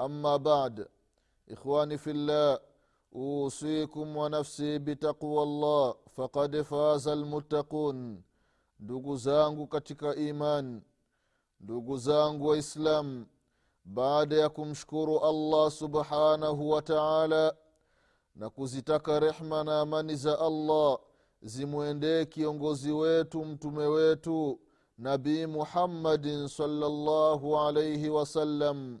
اما بعد اخواني في الله اوصيكم ونفسي بتقوى الله فقد فاز المتقون ndugu zangu katika iman ndugu zangu waislam baada ya kumshukuru allah subhanahu wa taala na kuzitaka rehma na amani za allah zimwendee kiongozi wetu mtume wetu nabii muhammadin salllahu alaihi wasallam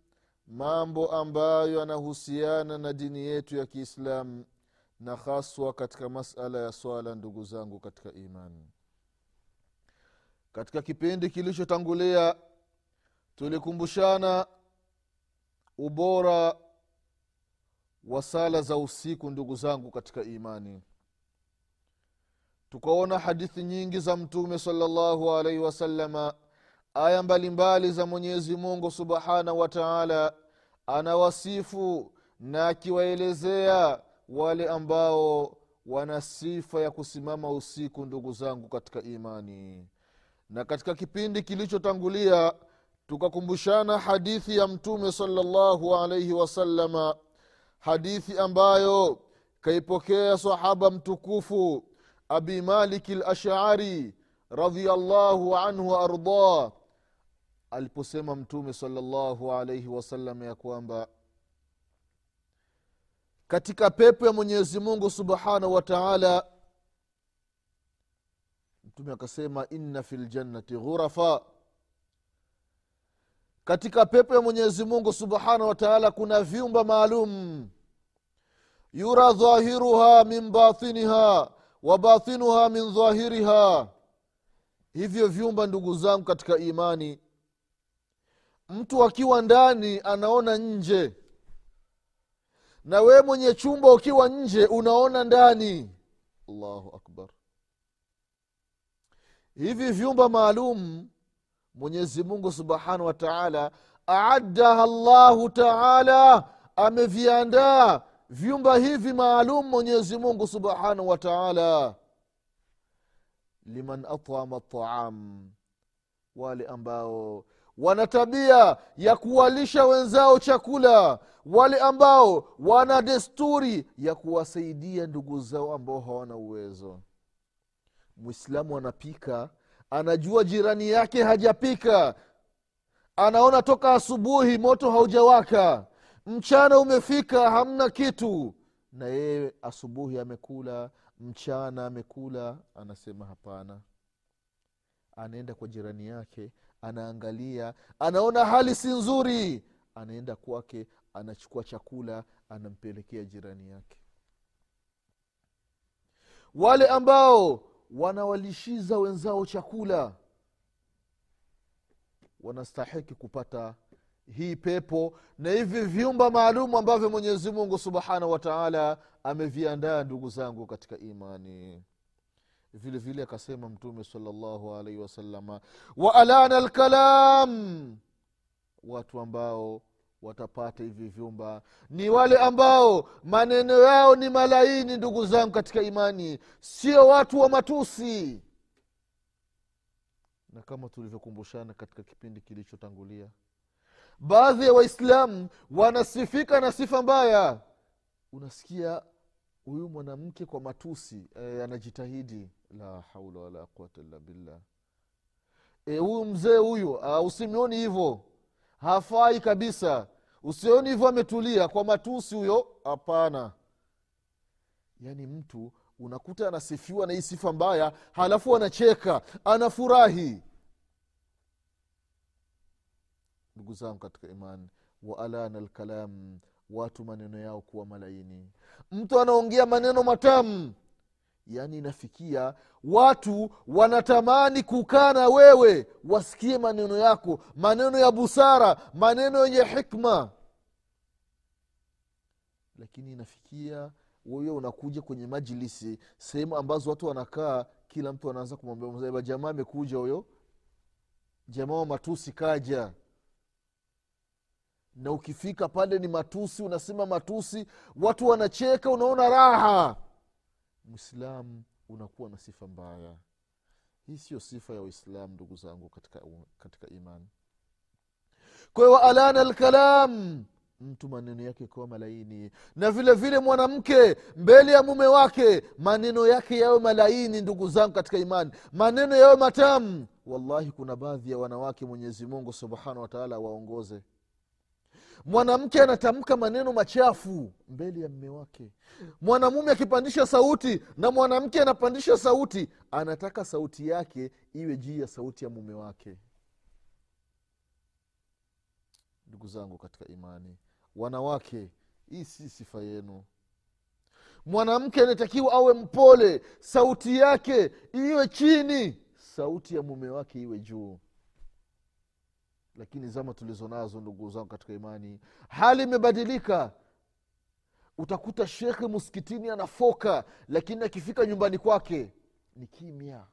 mambo ambayo yanahusiana na dini yetu ya kiislamu na haswa katika masala ya swala ndugu zangu katika imani katika kipindi kilichotangulia tulikumbushana ubora wa sala za usiku ndugu zangu katika imani. Tukaona hadithi nyingi za mtume salallahu alaihi wasalama aya mbalimbali za mwenyezi mungu subhanahu wa taala anawasifu na akiwaelezea wale ambao wana sifa ya kusimama usiku ndugu zangu katika imani. Na katika kipindi kilichotangulia tukakumbushana hadithi ya mtume salllahu alaihi wasalama hadithi ambayo kaipokea sahaba mtukufu abi maliki lashari radiallahu anhu waardah aliposema mtume salllahu alaihi wasallam ya kwamba katika pepo ya mwenyezi mungu subhanahu wa taala mtume akasema inna fi ljannati ghurafa. Katika pepo ya mwenyezi mungu subhanahu wa taala kuna vyumba maalum. Yura dhahiruha min batiniha wa batinuha min dhahiriha hivyo vyumba ndugu zangu katika imani mtu akiwa ndani anaona nje. Na wee mwenye chumba ukiwa nje unaona ndani. Allahu akbar. Hivi vyumba maalum mwenyezi mungu subhanahu wa taala aaddaha llahu taala ameviandaa vyumba hivi maalum mwenyezi mungu subhanahu wa taala. Liman atama taam wale ambao wana tabia ya kuwalisha wenzao chakula wale ambao wana desturi ya kuwasaidia ndugu zao ambao hawana uwezo. Mwislamu anapika anajua jirani yake hajapika. Anaona toka asubuhi moto haujawaka. Mchana umefika hamna kitu. Na yeye asubuhi amekula mchana amekula anasema hapana anaenda kwa jirani yake anaangalia anaona hali si nzuri. Anaenda kwake anachukua chakula anampelekea jirani yake. Wale ambao wanawalishiza wenzao chakula wanastahiki kupata hii pepo na hivi vyumba maalum ambavyo mwenyezi mungu subhanahu wa taala ameviandaa ndugu zangu katika imani vile vile akasema mtume salllahu alaihi wasalama wa alana lkalam watu ambao watapata hivi vyumba ni wale ambao maneno yao ni malaini ndugu zangu katika imani sio watu wa matusi. Na kama tulivyokumbushana katika kipindi kilichotangulia baadhi ya waislamu wanasifika na sifa mbaya. Unasikia huyu mwanamke kwa matusi e, anajitahidi la haula wala quwata illa billah. Huyu e, mzee huyu uh, usimioni hivyo. Hafai kabisa. Usioni hivyo ametulia kwa matusi huyo? Hapana. Yaani mtu unakuta anasifiwa na hii sifa mbaya halafu anacheka anafurahi. Ndugu zangu katika imani waalana lkalam watu maneno yao kuwa malaini. Mtu anaongea maneno matamu yaani inafikia watu wanatamani kukaa na wewe wasikie maneno yako maneno ya busara maneno yenye hikma. Lakini inafikia wewe unakuja kwenye majilisi sehemu ambazo watu wanakaa kila mtu anaanza kumwambia jamaa amekuja huyo. Jamaa wa matusi kaja. Na ukifika pale ni matusi unasema matusi watu wanacheka unaona raha mwislamu unakuwa na sifa mbaya. Hii siyo sifa ya waislamu ndugu zangu katika, katika imani. Kwa hiyo alana lkalam mtu maneno yake kuwa malaini. Na vile vile mwanamke mbele ya mume wake maneno yake yawe malaini ndugu zangu katika imani. Maneno yawe matamu. Wallahi kuna baadhi ya wanawake mwenyezi mungu subhanahu wataala waongoze mwanamke anatamka maneno machafu mbele ya mme wake. Mwanamume akipandisha sauti na mwanamke anapandisha sauti anataka sauti yake iwe juu ya sauti ya mume wake. Ndugu zangu katika imani wanawake hii si sifa yenu. Mwanamke anatakiwa awe mpole sauti yake iwe chini sauti ya mume wake iwe juu lakini zama tulizo nazo ndugu zangu katika imani hali imebadilika. Utakuta shekhe muskitini anafoka lakini akifika nyumbani kwake ni kimya.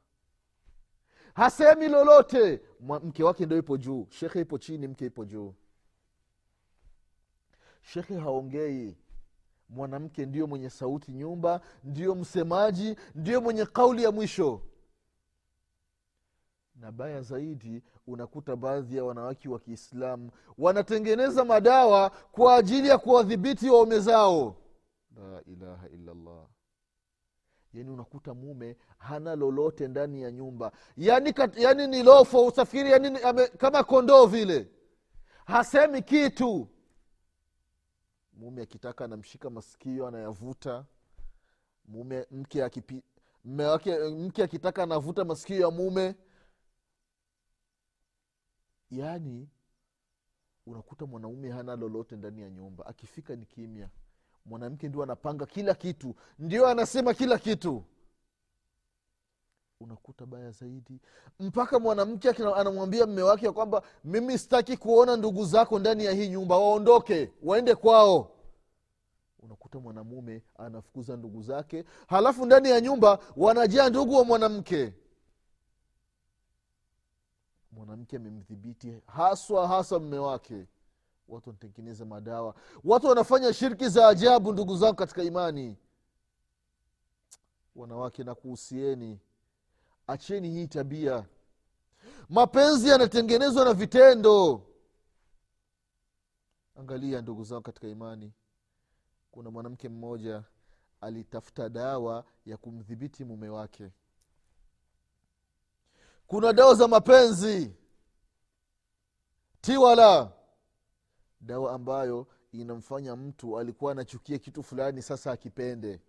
Hasemi lolote. Mke wake ndo ipo juu. Shekhe ipo chini mke ipo juu. Shekhe haongei. Mwanamke ndio mwenye sauti nyumba ndio msemaji ndio mwenye kauli ya mwisho na baya zaidi unakuta baadhi ya wanawake wa kiislamu wanatengeneza madawa kwa ajili ya kuwadhibiti waume zao. La ilaha illallah. Yaani unakuta mume hana lolote ndani ya nyumba. Yaani, kat, yaani ni lofo usafiri yani ame, kama kondoo vile. Hasemi kitu. Mume akitaka anamshika masikio anayavuta. Mume mke akipi mke akitaka anavuta masikio ya mume yaani unakuta mwanaume hana lolote ndani ya nyumba. Akifika ni kimya. Mwanamke ndio anapanga kila kitu. Ndio anasema kila kitu. Unakuta baya zaidi. Mpaka mwanamke anamwambia mme wake ya kwamba mimi sitaki kuona ndugu zako ndani ya hii nyumba. Waondoke. Waende kwao. Unakuta mwanamume anafukuza ndugu zake. Halafu ndani ya nyumba wanajaa ndugu wa mwanamke mwanamke amemdhibiti haswa hasa mme wake. Watu wanatengeneza madawa. Watu wanafanya shirki za ajabu ndugu zangu katika imani. Wanawake nakuhusieni. Acheni hii tabia. Mapenzi yanatengenezwa na vitendo. Angalia ndugu zangu katika imani. Kuna mwanamke mmoja alitafuta dawa ya kumdhibiti mume wake kuna dawa za mapenzi. Tiwala dawa ambayo inamfanya mtu alikuwa anachukia kitu fulani sasa akipende.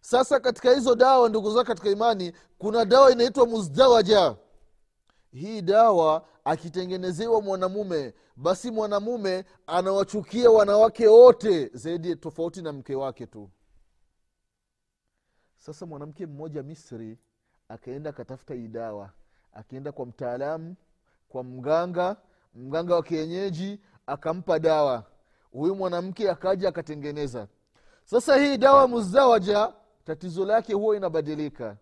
Sasa katika hizo dawa ndugu zao katika imani kuna dawa inaitwa muzdawaja hii dawa akitengenezewa mwanamume basi mwanamume anawachukia wanawake wote zaidi tofauti na mke wake tu. Sasa mwanamke mmoja misri akaenda akatafuta hii dawa. Akaenda kwa mtaalamu kwa mganga mganga wa kienyeji akampa dawa. Huyu mwanamke akaja akatengeneza. Sasa hii dawa muzawaja tatizo lake huwa inabadilika.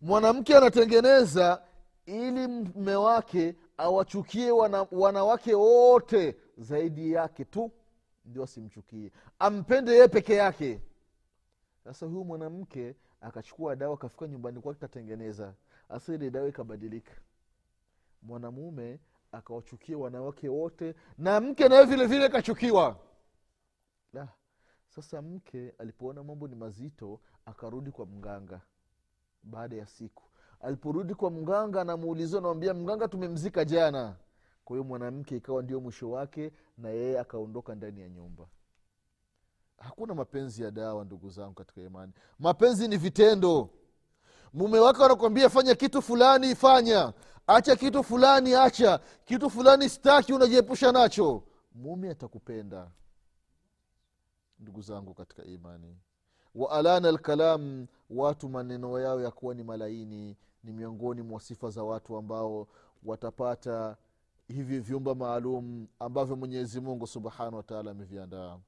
Mwanamke anatengeneza ili mme wake awachukie wana, wanawake wote zaidi yake tu ndio asimchukie. Ampende yeye peke yake. Sasa huyu mwanamke akachukua dawa akafika nyumbani kwake katengeneza hasa ile dawa ikabadilika. Mwanamume akawachukia wanawake wote na mke naye vile vile kachukiwa la sasa mke alipoona mambo ni mazito akarudi kwa mganga. Baada ya siku aliporudi kwa mganga anamuulizia anamwambia mganga tumemzika jana. Kwa hiyo mwanamke ikawa ndio mwisho wake na yeye akaondoka ndani ya nyumba hakuna mapenzi ya dawa ndugu zangu katika imani. Mapenzi ni vitendo. Mume wake anakwambia fanya kitu fulani fanya. Acha kitu fulani acha. Kitu fulani staki unajiepusha nacho. Mume atakupenda ndugu zangu katika imani. Wa alana lkalam watu maneno yao ya kuwa ni malaini ni miongoni mwa sifa za watu ambao watapata hivi vyumba maalum ambavyo mwenyezi mungu subhanahu wataala ameviandaa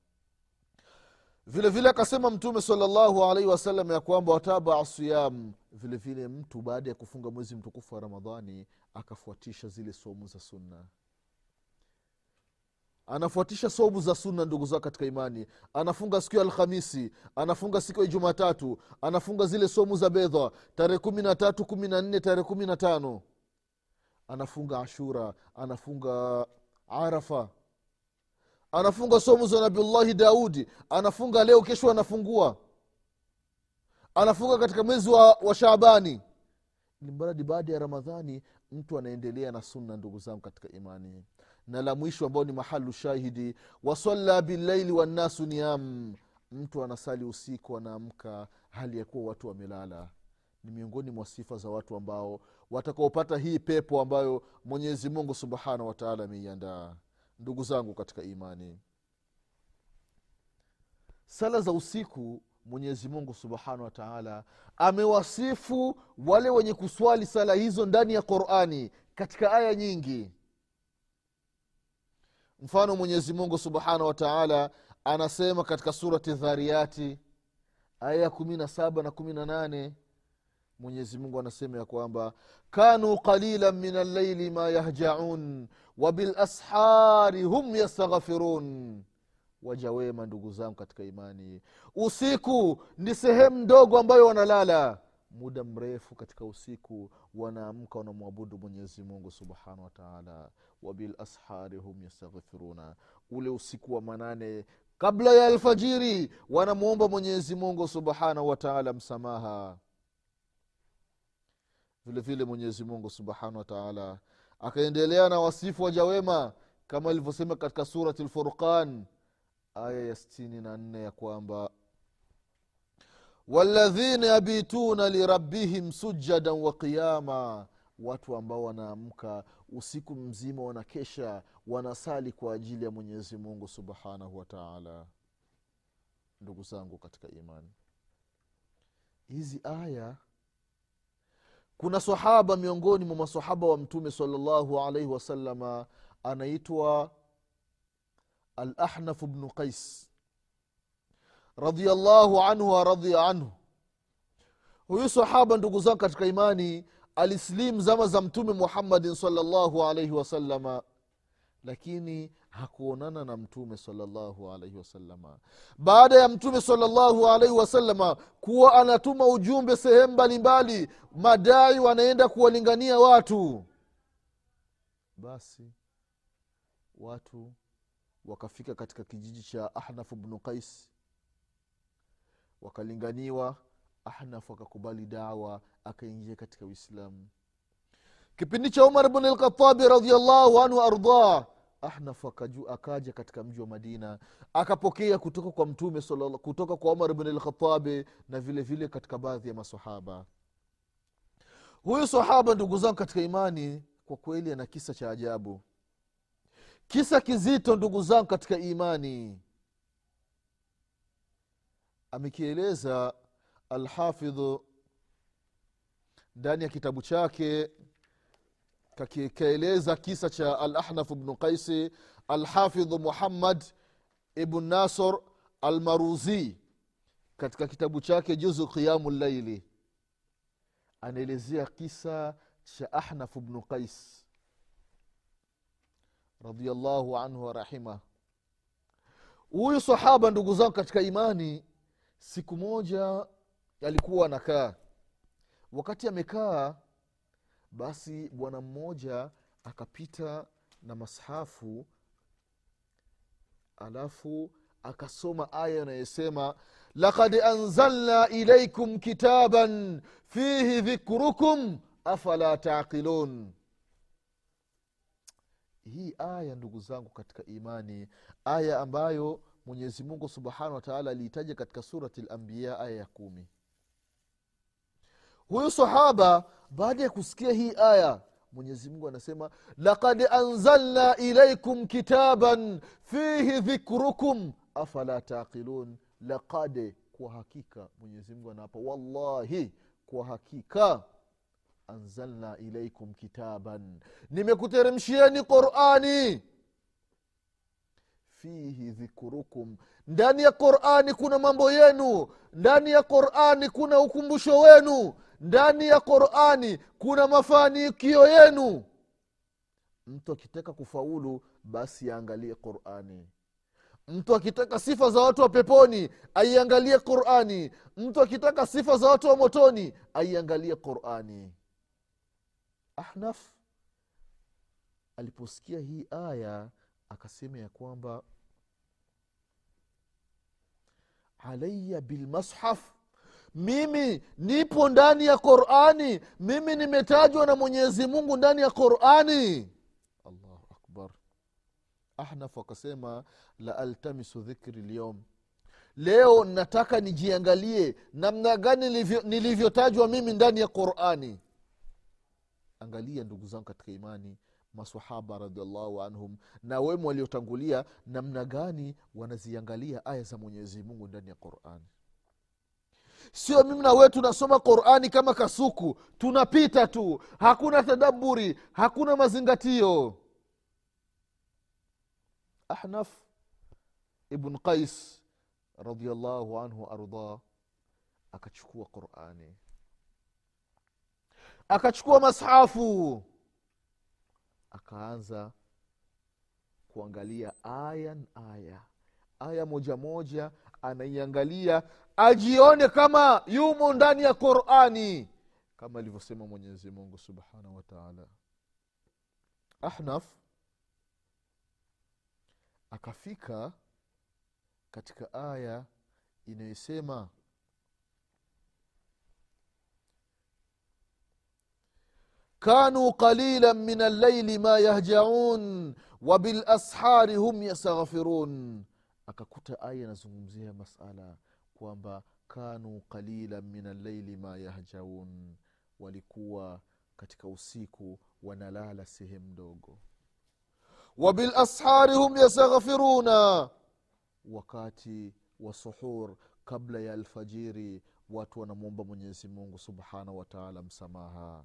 vile vile akasema mtume salllahu alaihi wasallam ya kwamba watabaa siyam vile vile mtu baada ya kufunga mwezi mtukufu wa ramadhani akafuatisha zile somu za sunna. Anafuatisha somu za sunna ndugu zao katika imani. Anafunga siku ya alhamisi anafunga siku ya jumatatu anafunga zile somu za bedha tarehe kumi na tatu kumi na nne tarehe kumi na tano. Anafunga ashura anafunga arafa anafunga somu za nabiullahi daudi. Anafunga leo kesho anafungua. Anafunga katika mwezi wa, wa shaabani. Mradi baada ya ramadhani mtu anaendelea na sunna ndugu zangu katika imani. Na la mwisho ambao ni mahalu shahidi wasalla billaili wannasu niam mtu anasali usiku anaamka hali ya kuwa watu wamelala. Ni miongoni mwa sifa za watu ambao watakaopata hii pepo ambayo mwenyezi mungu subhanahu wataala ameiandaa ndugu zangu katika imani. Sala za usiku mwenyezi mungu subhanahu wataala amewasifu wale wenye kuswali sala hizo ndani ya qurani katika aya nyingi. Mfano mwenyezi mungu subhanahu wataala anasema katika surati dhariyati aya ya kumi na saba na kumi na nane mwenyezi mungu anasema ya kwamba kanu qalilan min allaili ma yahjaun wabilashari hum yastaghfirun. Waja wema ndugu zangu katika imani. Usiku ni sehemu ndogo ambayo wanalala. Muda mrefu katika usiku wanaamka wanamwabudu mwenyezi mungu subhanahu wataala wabilashari hum yastaghfiruna. Ule usiku wa manane kabla ya alfajiri wanamwomba mwenyezi mungu subhanahu wataala msamaha vile vile mwenyezi mungu subhanahu wataala akaendelea na wasifu waja wema kama ilivyosema katika surati lfurqan aya ya sitini na nne ya kwamba waladhina yabituna lirabbihim sujadan wa qiyama watu ambao wanaamka usiku mzima wanakesha wanasali kwa ajili ya mwenyezi mungu subhanahu wataala ndugu zangu katika imani hizi aya kuna sahaba miongoni mwa masahaba wa mtume salllahu alaihi wasalama anaitwa alahnaf bnu qais radiallahu anhu waradhia anhu. Huyu sahaba ndugu zangu katika imani alislim zama za mtume muhammadin salllahu alaihi wasalama lakini hakuonana na mtume salllahu alaihi wasalama baada ya mtume salllahu alaihi wasalama kuwa anatuma ujumbe sehemu mbalimbali madai wanaenda kuwalingania watu. Basi watu wakafika katika kijiji cha ahnaf bnu qais. Wakalinganiwa ahnaf akakubali dawa akaingia katika uislamu. Kipindi cha umar bnu lkhatabi radiallahu anhu ardah ahnaf akaju, akaja katika mji wa madina akapokea kutoka kwa mtume kutoka kwa umar bn alkhatabi na vile vile katika baadhi ya masahaba huyu sahaba ndugu zangu katika imani kwa kweli ana kisa cha ajabu. Kisa kizito ndugu zangu katika imani. Amekieleza alhafidhu ndani ya kitabu chake kaki- kaeleza kisa cha alahnaf bnu qaisi alhafidhu muhammad ibn nasor almaruzi katika kitabu chake juzu qiyamu llaili anaelezea kisa cha ahnaf bnu qais radiallahu anhu warahimah huyu sahaba ndugu zangu katika imani siku moja alikuwa anakaa. Wakati amekaa basi bwana mmoja akapita na mashafu alafu akasoma aya anayesema lakad anzalna ilaikum kitaban fihi dhikrukum afala taqilun. Hii aya ndugu zangu katika imani aya ambayo mwenyezi mungu subhanahu wataala aliitaja katika surati lambiya aya ya kumi huyu sahaba baada ya kusikia hii aya mwenyezi mungu anasema lakad anzalna ilaikum kitaban fihi dhikrukum afala taqilun. Lakade kwa hakika mwenyezi mungu anaapa wallahi kwa hakika anzalna ilaikum kitaban. Nimekuteremshieni qurani. Fihi dhikrukum. Ndani ya qurani kuna mambo yenu. Ndani ya qurani kuna ukumbusho wenu ndani ya qurani kuna mafanikio yenu. Mtu akitaka kufaulu basi aangalie qurani. Mtu akitaka sifa za watu wa peponi aiangalie qurani. Mtu akitaka sifa za watu wa motoni aiangalie qurani. Ahnaf aliposikia hii aya akasema ya kwamba alaya bilmashaf mimi nipo ndani ya qurani. Mimi nimetajwa na mwenyezi mungu ndani ya qurani. Allahu akbar. Ahnaf akasema la altamisu dhikri lyom leo nataka nijiangalie namna gani nilivyo- nilivyotajwa mimi ndani ya qurani. Angalia ndugu zangu katika imani masahaba radiallahu anhum na wemu waliotangulia namna gani wanaziangalia aya za mwenyezi mungu ndani ya qurani sio mimi na wewe tunasoma qurani kama kasuku. Tunapita tu. Hakuna tadaburi hakuna mazingatio. Ahnaf ibn qais radiallahu anhu ardah akachukua qurani. Akachukua mashafu. Akaanza kuangalia aya aya. Aya moja moja anaiangalia ajione kama yumo ndani ya qurani kama alivyosema mwenyezi mungu subhanahu wataala ahnaf akafika katika aya inayosema كانوا قليلا من الليل ما يهجعون وبالأسحار هم يستغفرون akakuta aya inazungumzia masala kwamba kanu qalila min allaili ma yahjaun. Walikuwa katika usiku wanalala sehemu ndogo. Wabilashari hum yastaghfiruna. Wakati wa suhur kabla ya alfajiri watu wanamwomba mwenyezi mungu subhanahu wataala msamaha.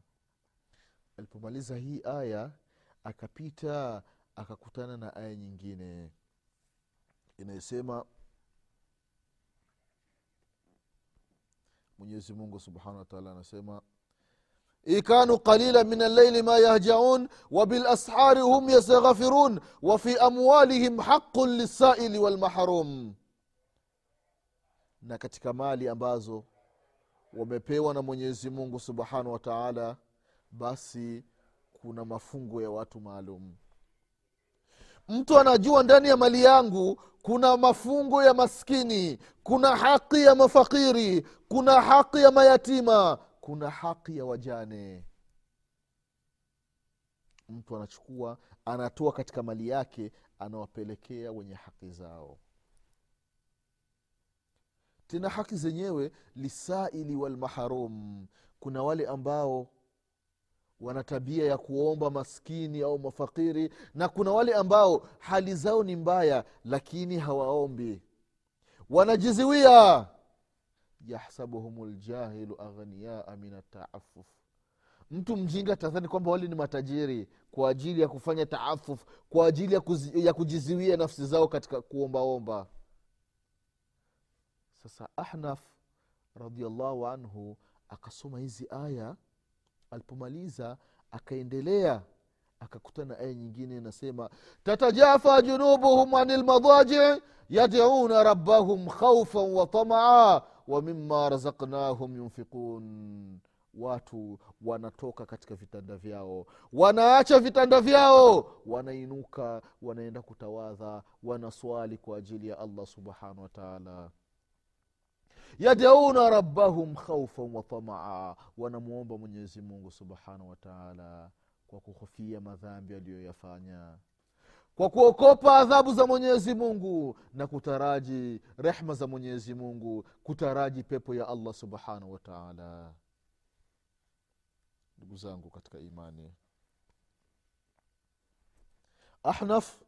Alipomaliza hii aya akapita akakutana na aya nyingine. Inayosema mwenyezi mungu subhanahu wataala anasema ikanu qalila min allaili ma yahjaun wabilashari hum yastaghfirun wafi amwalihim haqun lisaili walmahrum na katika mali ambazo wamepewa na mwenyezi mungu subhanahu wataala basi kuna mafungo ya watu maalum. Mtu anajua ndani ya mali yangu kuna mafungo ya maskini kuna haki ya mafakiri kuna haki ya mayatima kuna haki ya wajane. Mtu anachukua anatoa katika mali yake anawapelekea wenye haki zao. Tena haki zenyewe lisaili walmaharum kuna wale ambao wana tabia ya kuomba maskini au mafakiri na kuna wale ambao hali zao ni mbaya lakini hawaombi. Wanajiziwia. Yahsabuhum ljahilu aghniyaa min ataafuf mtu mjinga tadhani kwamba wale ni matajiri kwa ajili ya kufanya taafuf kwa ajili ya, kuzi, ya kujiziwia nafsi zao katika kuombaomba. Sasa ahnaf radiallahu anhu akasoma hizi aya alipomaliza akaendelea akakutana aya nyingine inasema tatajafa junubuhum ani lmadaji yaduna rabbahum khaufan wa tamaa wa mima razaknahum yunfiqun. Watu wanatoka katika vitanda vyao wanaacha vitanda vyao wanainuka wanaenda kutawadha wanaswali kwa ajili ya allah subhanahu wataala yadauna rabbahum khaufan watamaa wanamwomba mwenyezi mungu subhanahu wataala kwa kuhofia madhambi aliyoyafanya kwa kuokopa adhabu za mwenyezi mungu na kutaraji rehma za mwenyezi mungu kutaraji pepo ya allah subhanahu wataala ndugu zangu katika imani ahnaf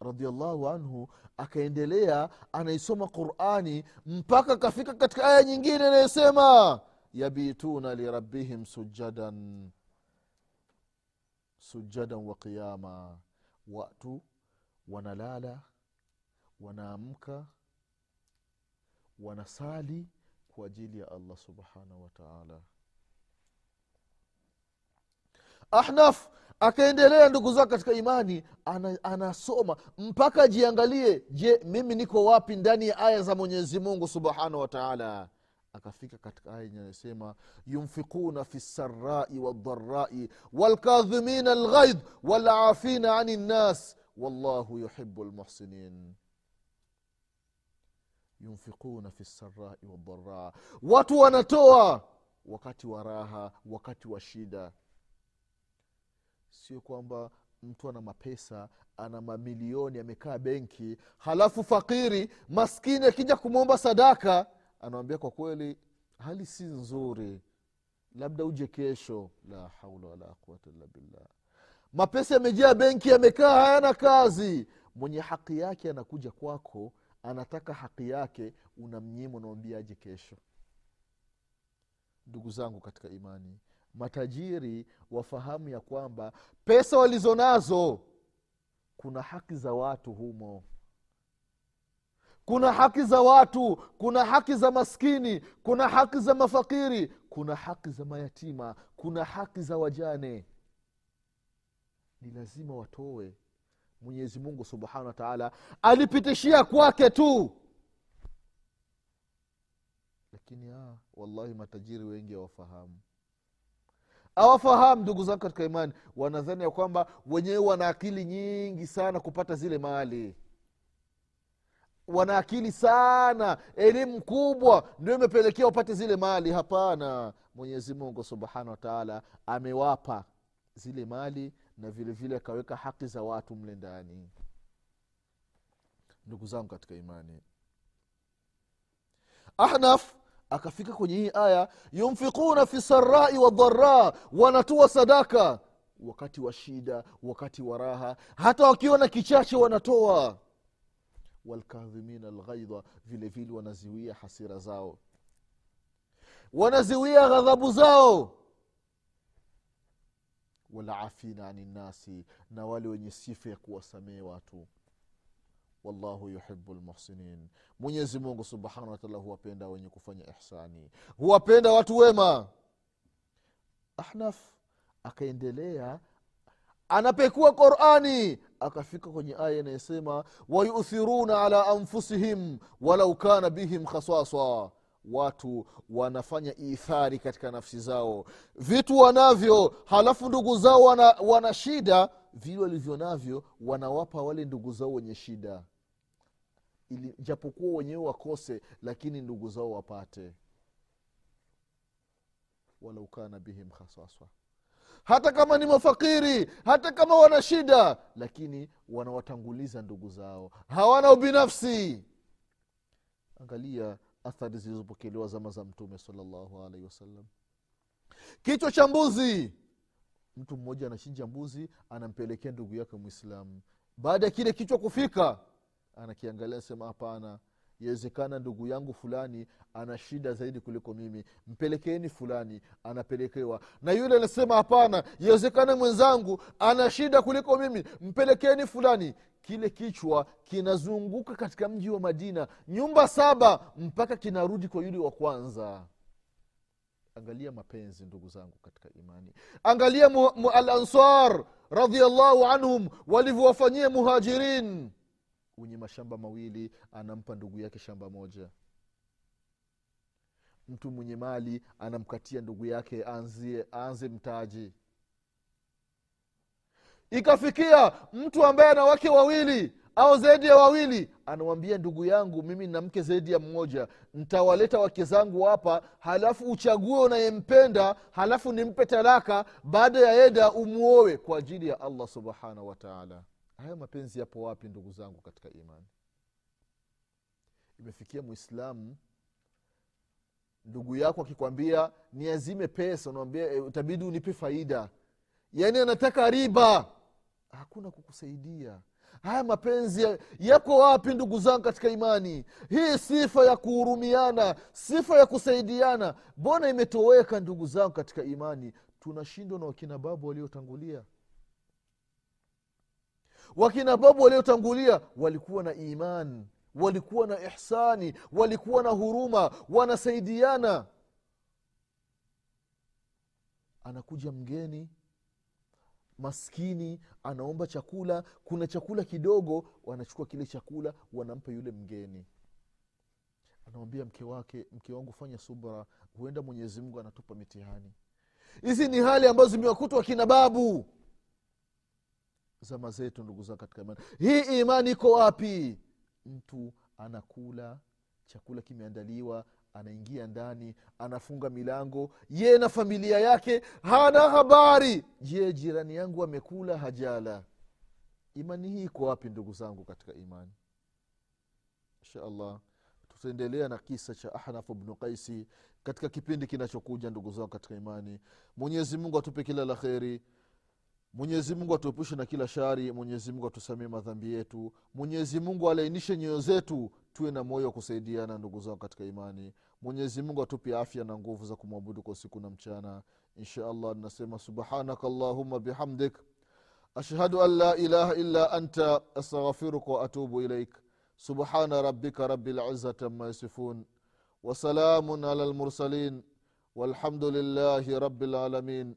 radiallahu anhu akaendelea anaisoma qurani mpaka akafika katika aya nyingine inayosema yabituna lirabbihim sujadan sujadan wa qiyama. Watu wanalala wanaamka wanasali kwa ajili ya allah subhanahu wataala ahnaf akaendelea ndugu zake katika imani ana, anasoma. Mpaka ajiangalie je mimi niko wapi ndani ya aya za mwenyezi mungu subhanahu wataala akafika katika aya inayosema yunfikuna fi lsarai waldharai walkadhimina alghaidh walafina ani nnas wallahu yuhibu lmuhsinin yunfikuna fi lsarai waldharaa watu wanatoa wakati wa raha wakati wa shida sio kwamba mtu ana mapesa ana mamilioni amekaa benki halafu fakiri maskini akija kumwomba sadaka anawambia kwa kweli hali si nzuri. Labda uje kesho. La haula wala quwata illa billah. Mapesa yamejaa benki yamekaa hayana kazi. Mwenye haki yake anakuja kwako anataka haki yake unamnyima unamwambia aje kesho. Ndugu zangu katika imani matajiri wafahamu ya kwamba pesa walizo nazo kuna haki za watu humo. Kuna haki za watu kuna haki za maskini kuna haki za mafakiri kuna haki za mayatima kuna haki za wajane. Ni lazima watowe mwenyezi mungu subhanahu wa taala alipitishia kwake tu. Lakini ah, wallahi matajiri wengi hawafahamu hawafahamu ndugu zangu katika imani. Wanadhani ya kwamba wenyewe wana akili nyingi sana kupata zile mali. Wana akili sana. Elimu kubwa ndio imepelekea wapate zile mali. Hapana. Mwenyezi mungu subhanahu wataala amewapa zile mali na vile vile akaweka haki za watu mle ndani. Ndugu zangu katika imani. Ahnaf akafika kwenye hii aya yunfikuna fi sarai wadharaa wanatoa sadaka. Wakati wa shida wakati wa raha hata wakiona kichache wanatoa. Walkadhimina lghaidha vile vile wanaziwia hasira zao. Wanaziwia ghadhabu zao. Walaafina ani nnasi na wale wenye sifa ya kuwasamehe watu wallahu yuhibu lmuhsinin mwenyezi mungu subhanahu wataala huwapenda wenye kufanya ihsani. Huwapenda watu wema. Ahnaf akaendelea anapekua qurani akafika kwenye aya inayosema wayuthiruna ala anfusihim walau kana bihim khaswaswa watu wanafanya ithari katika nafsi zao. Vitu wanavyo halafu ndugu zao wana, wana shida vile walivyo navyo wanawapa wale ndugu zao wenye shida ili japokuwa wenyewe wakose lakini ndugu zao wapate. Walau kana bihim haswaswa hata kama ni mafakiri hata kama wana shida lakini wanawatanguliza ndugu zao. Hawana ubinafsi. Angalia athari zilizopokelewa zama za mtume salllahu alaihi wasallam. Kichwa cha mbuzi. Mtu mmoja anachinja mbuzi anampelekea ndugu yake mwislamu baada ya kile kichwa kufika anakiangalia sema hapana yawezekana ndugu yangu fulani ana shida zaidi kuliko mimi. Mpelekeeni fulani anapelekewa. Na yule anasema hapana yawezekana mwenzangu ana shida kuliko mimi. Mpelekeeni fulani. Kile kichwa kinazunguka katika mji wa madina nyumba saba mpaka kinarudi kwa yule wa kwanza. Angalia mapenzi ndugu zangu katika imani. Angalia mu, mu, alansar radiallahu anhum walivyowafanyia muhajirin wenye mashamba mawili anampa ndugu yake shamba moja. Mtu mwenye mali anamkatia ndugu yake aanze mtaji. Ikafikia mtu ambaye ana wake wawili au zaidi ya wawili anawambia ndugu yangu mimi na mke zaidi ya mmoja. Ntawaleta wake zangu hapa halafu uchague unayempenda halafu nimpe talaka. Baada ya eda umuowe kwa ajili ya allah subhanahu wataala haya mapenzi yapo wapi ndugu zangu katika imani? Imefikia mwislamu ndugu yako akikwambia niazime pesa unamwambia e, utabidi unipe faida. Yaani anataka riba. Hakuna kukusaidia. Haya mapenzi ya- yako wapi ndugu zangu katika imani? Hii sifa ya kuhurumiana sifa ya kusaidiana mbona imetoweka ndugu zangu katika imani? Tunashindwa na wakina babu waliotangulia wakina babu waliotangulia walikuwa na iman walikuwa na ihsani walikuwa na huruma wanasaidiana. Anakuja mgeni maskini anaomba chakula kuna chakula kidogo wanachukua kile chakula wanampa yule mgeni. Anamwambia mke wake mke wangu fanya subra huenda mwenyezi mungu anatupa mitihani. Hizi ni hali ambazo zimewakutwa kina babu zama zetu ndugu zangu katika imani. Hii imani iko wapi? Mtu anakula chakula kimeandaliwa anaingia ndani anafunga milango ye na familia yake hana habari. Je jirani yangu amekula hajala? Imani hii iko wapi ndugu zangu katika imani? Insha allah tutaendelea na kisa cha ahnafu bnu qaisi katika kipindi kinachokuja ndugu zangu katika imani. Mwenyezi mungu atupe kila la kheri mwenyezi mungu atuepushe na kila shari. Mwenyezi mungu atusamee madhambi yetu. Mwenyezi mungu alainishe nyoyo zetu. Tuwe na moyo wa kusaidiana ndugu zao katika imani. Mwenyezi mungu atupe afya na nguvu za kumwabudu kwa usiku na mchana. Insha allah tunasema subhanaka allahuma bihamdik. Ashhadu an la ilaha illa anta astaghfiruka waatubu ilaik. Subhana rabika rabi lizati ama yasifun. Wasalamun ala lmursalin walhamdu lillahi rabi lalamin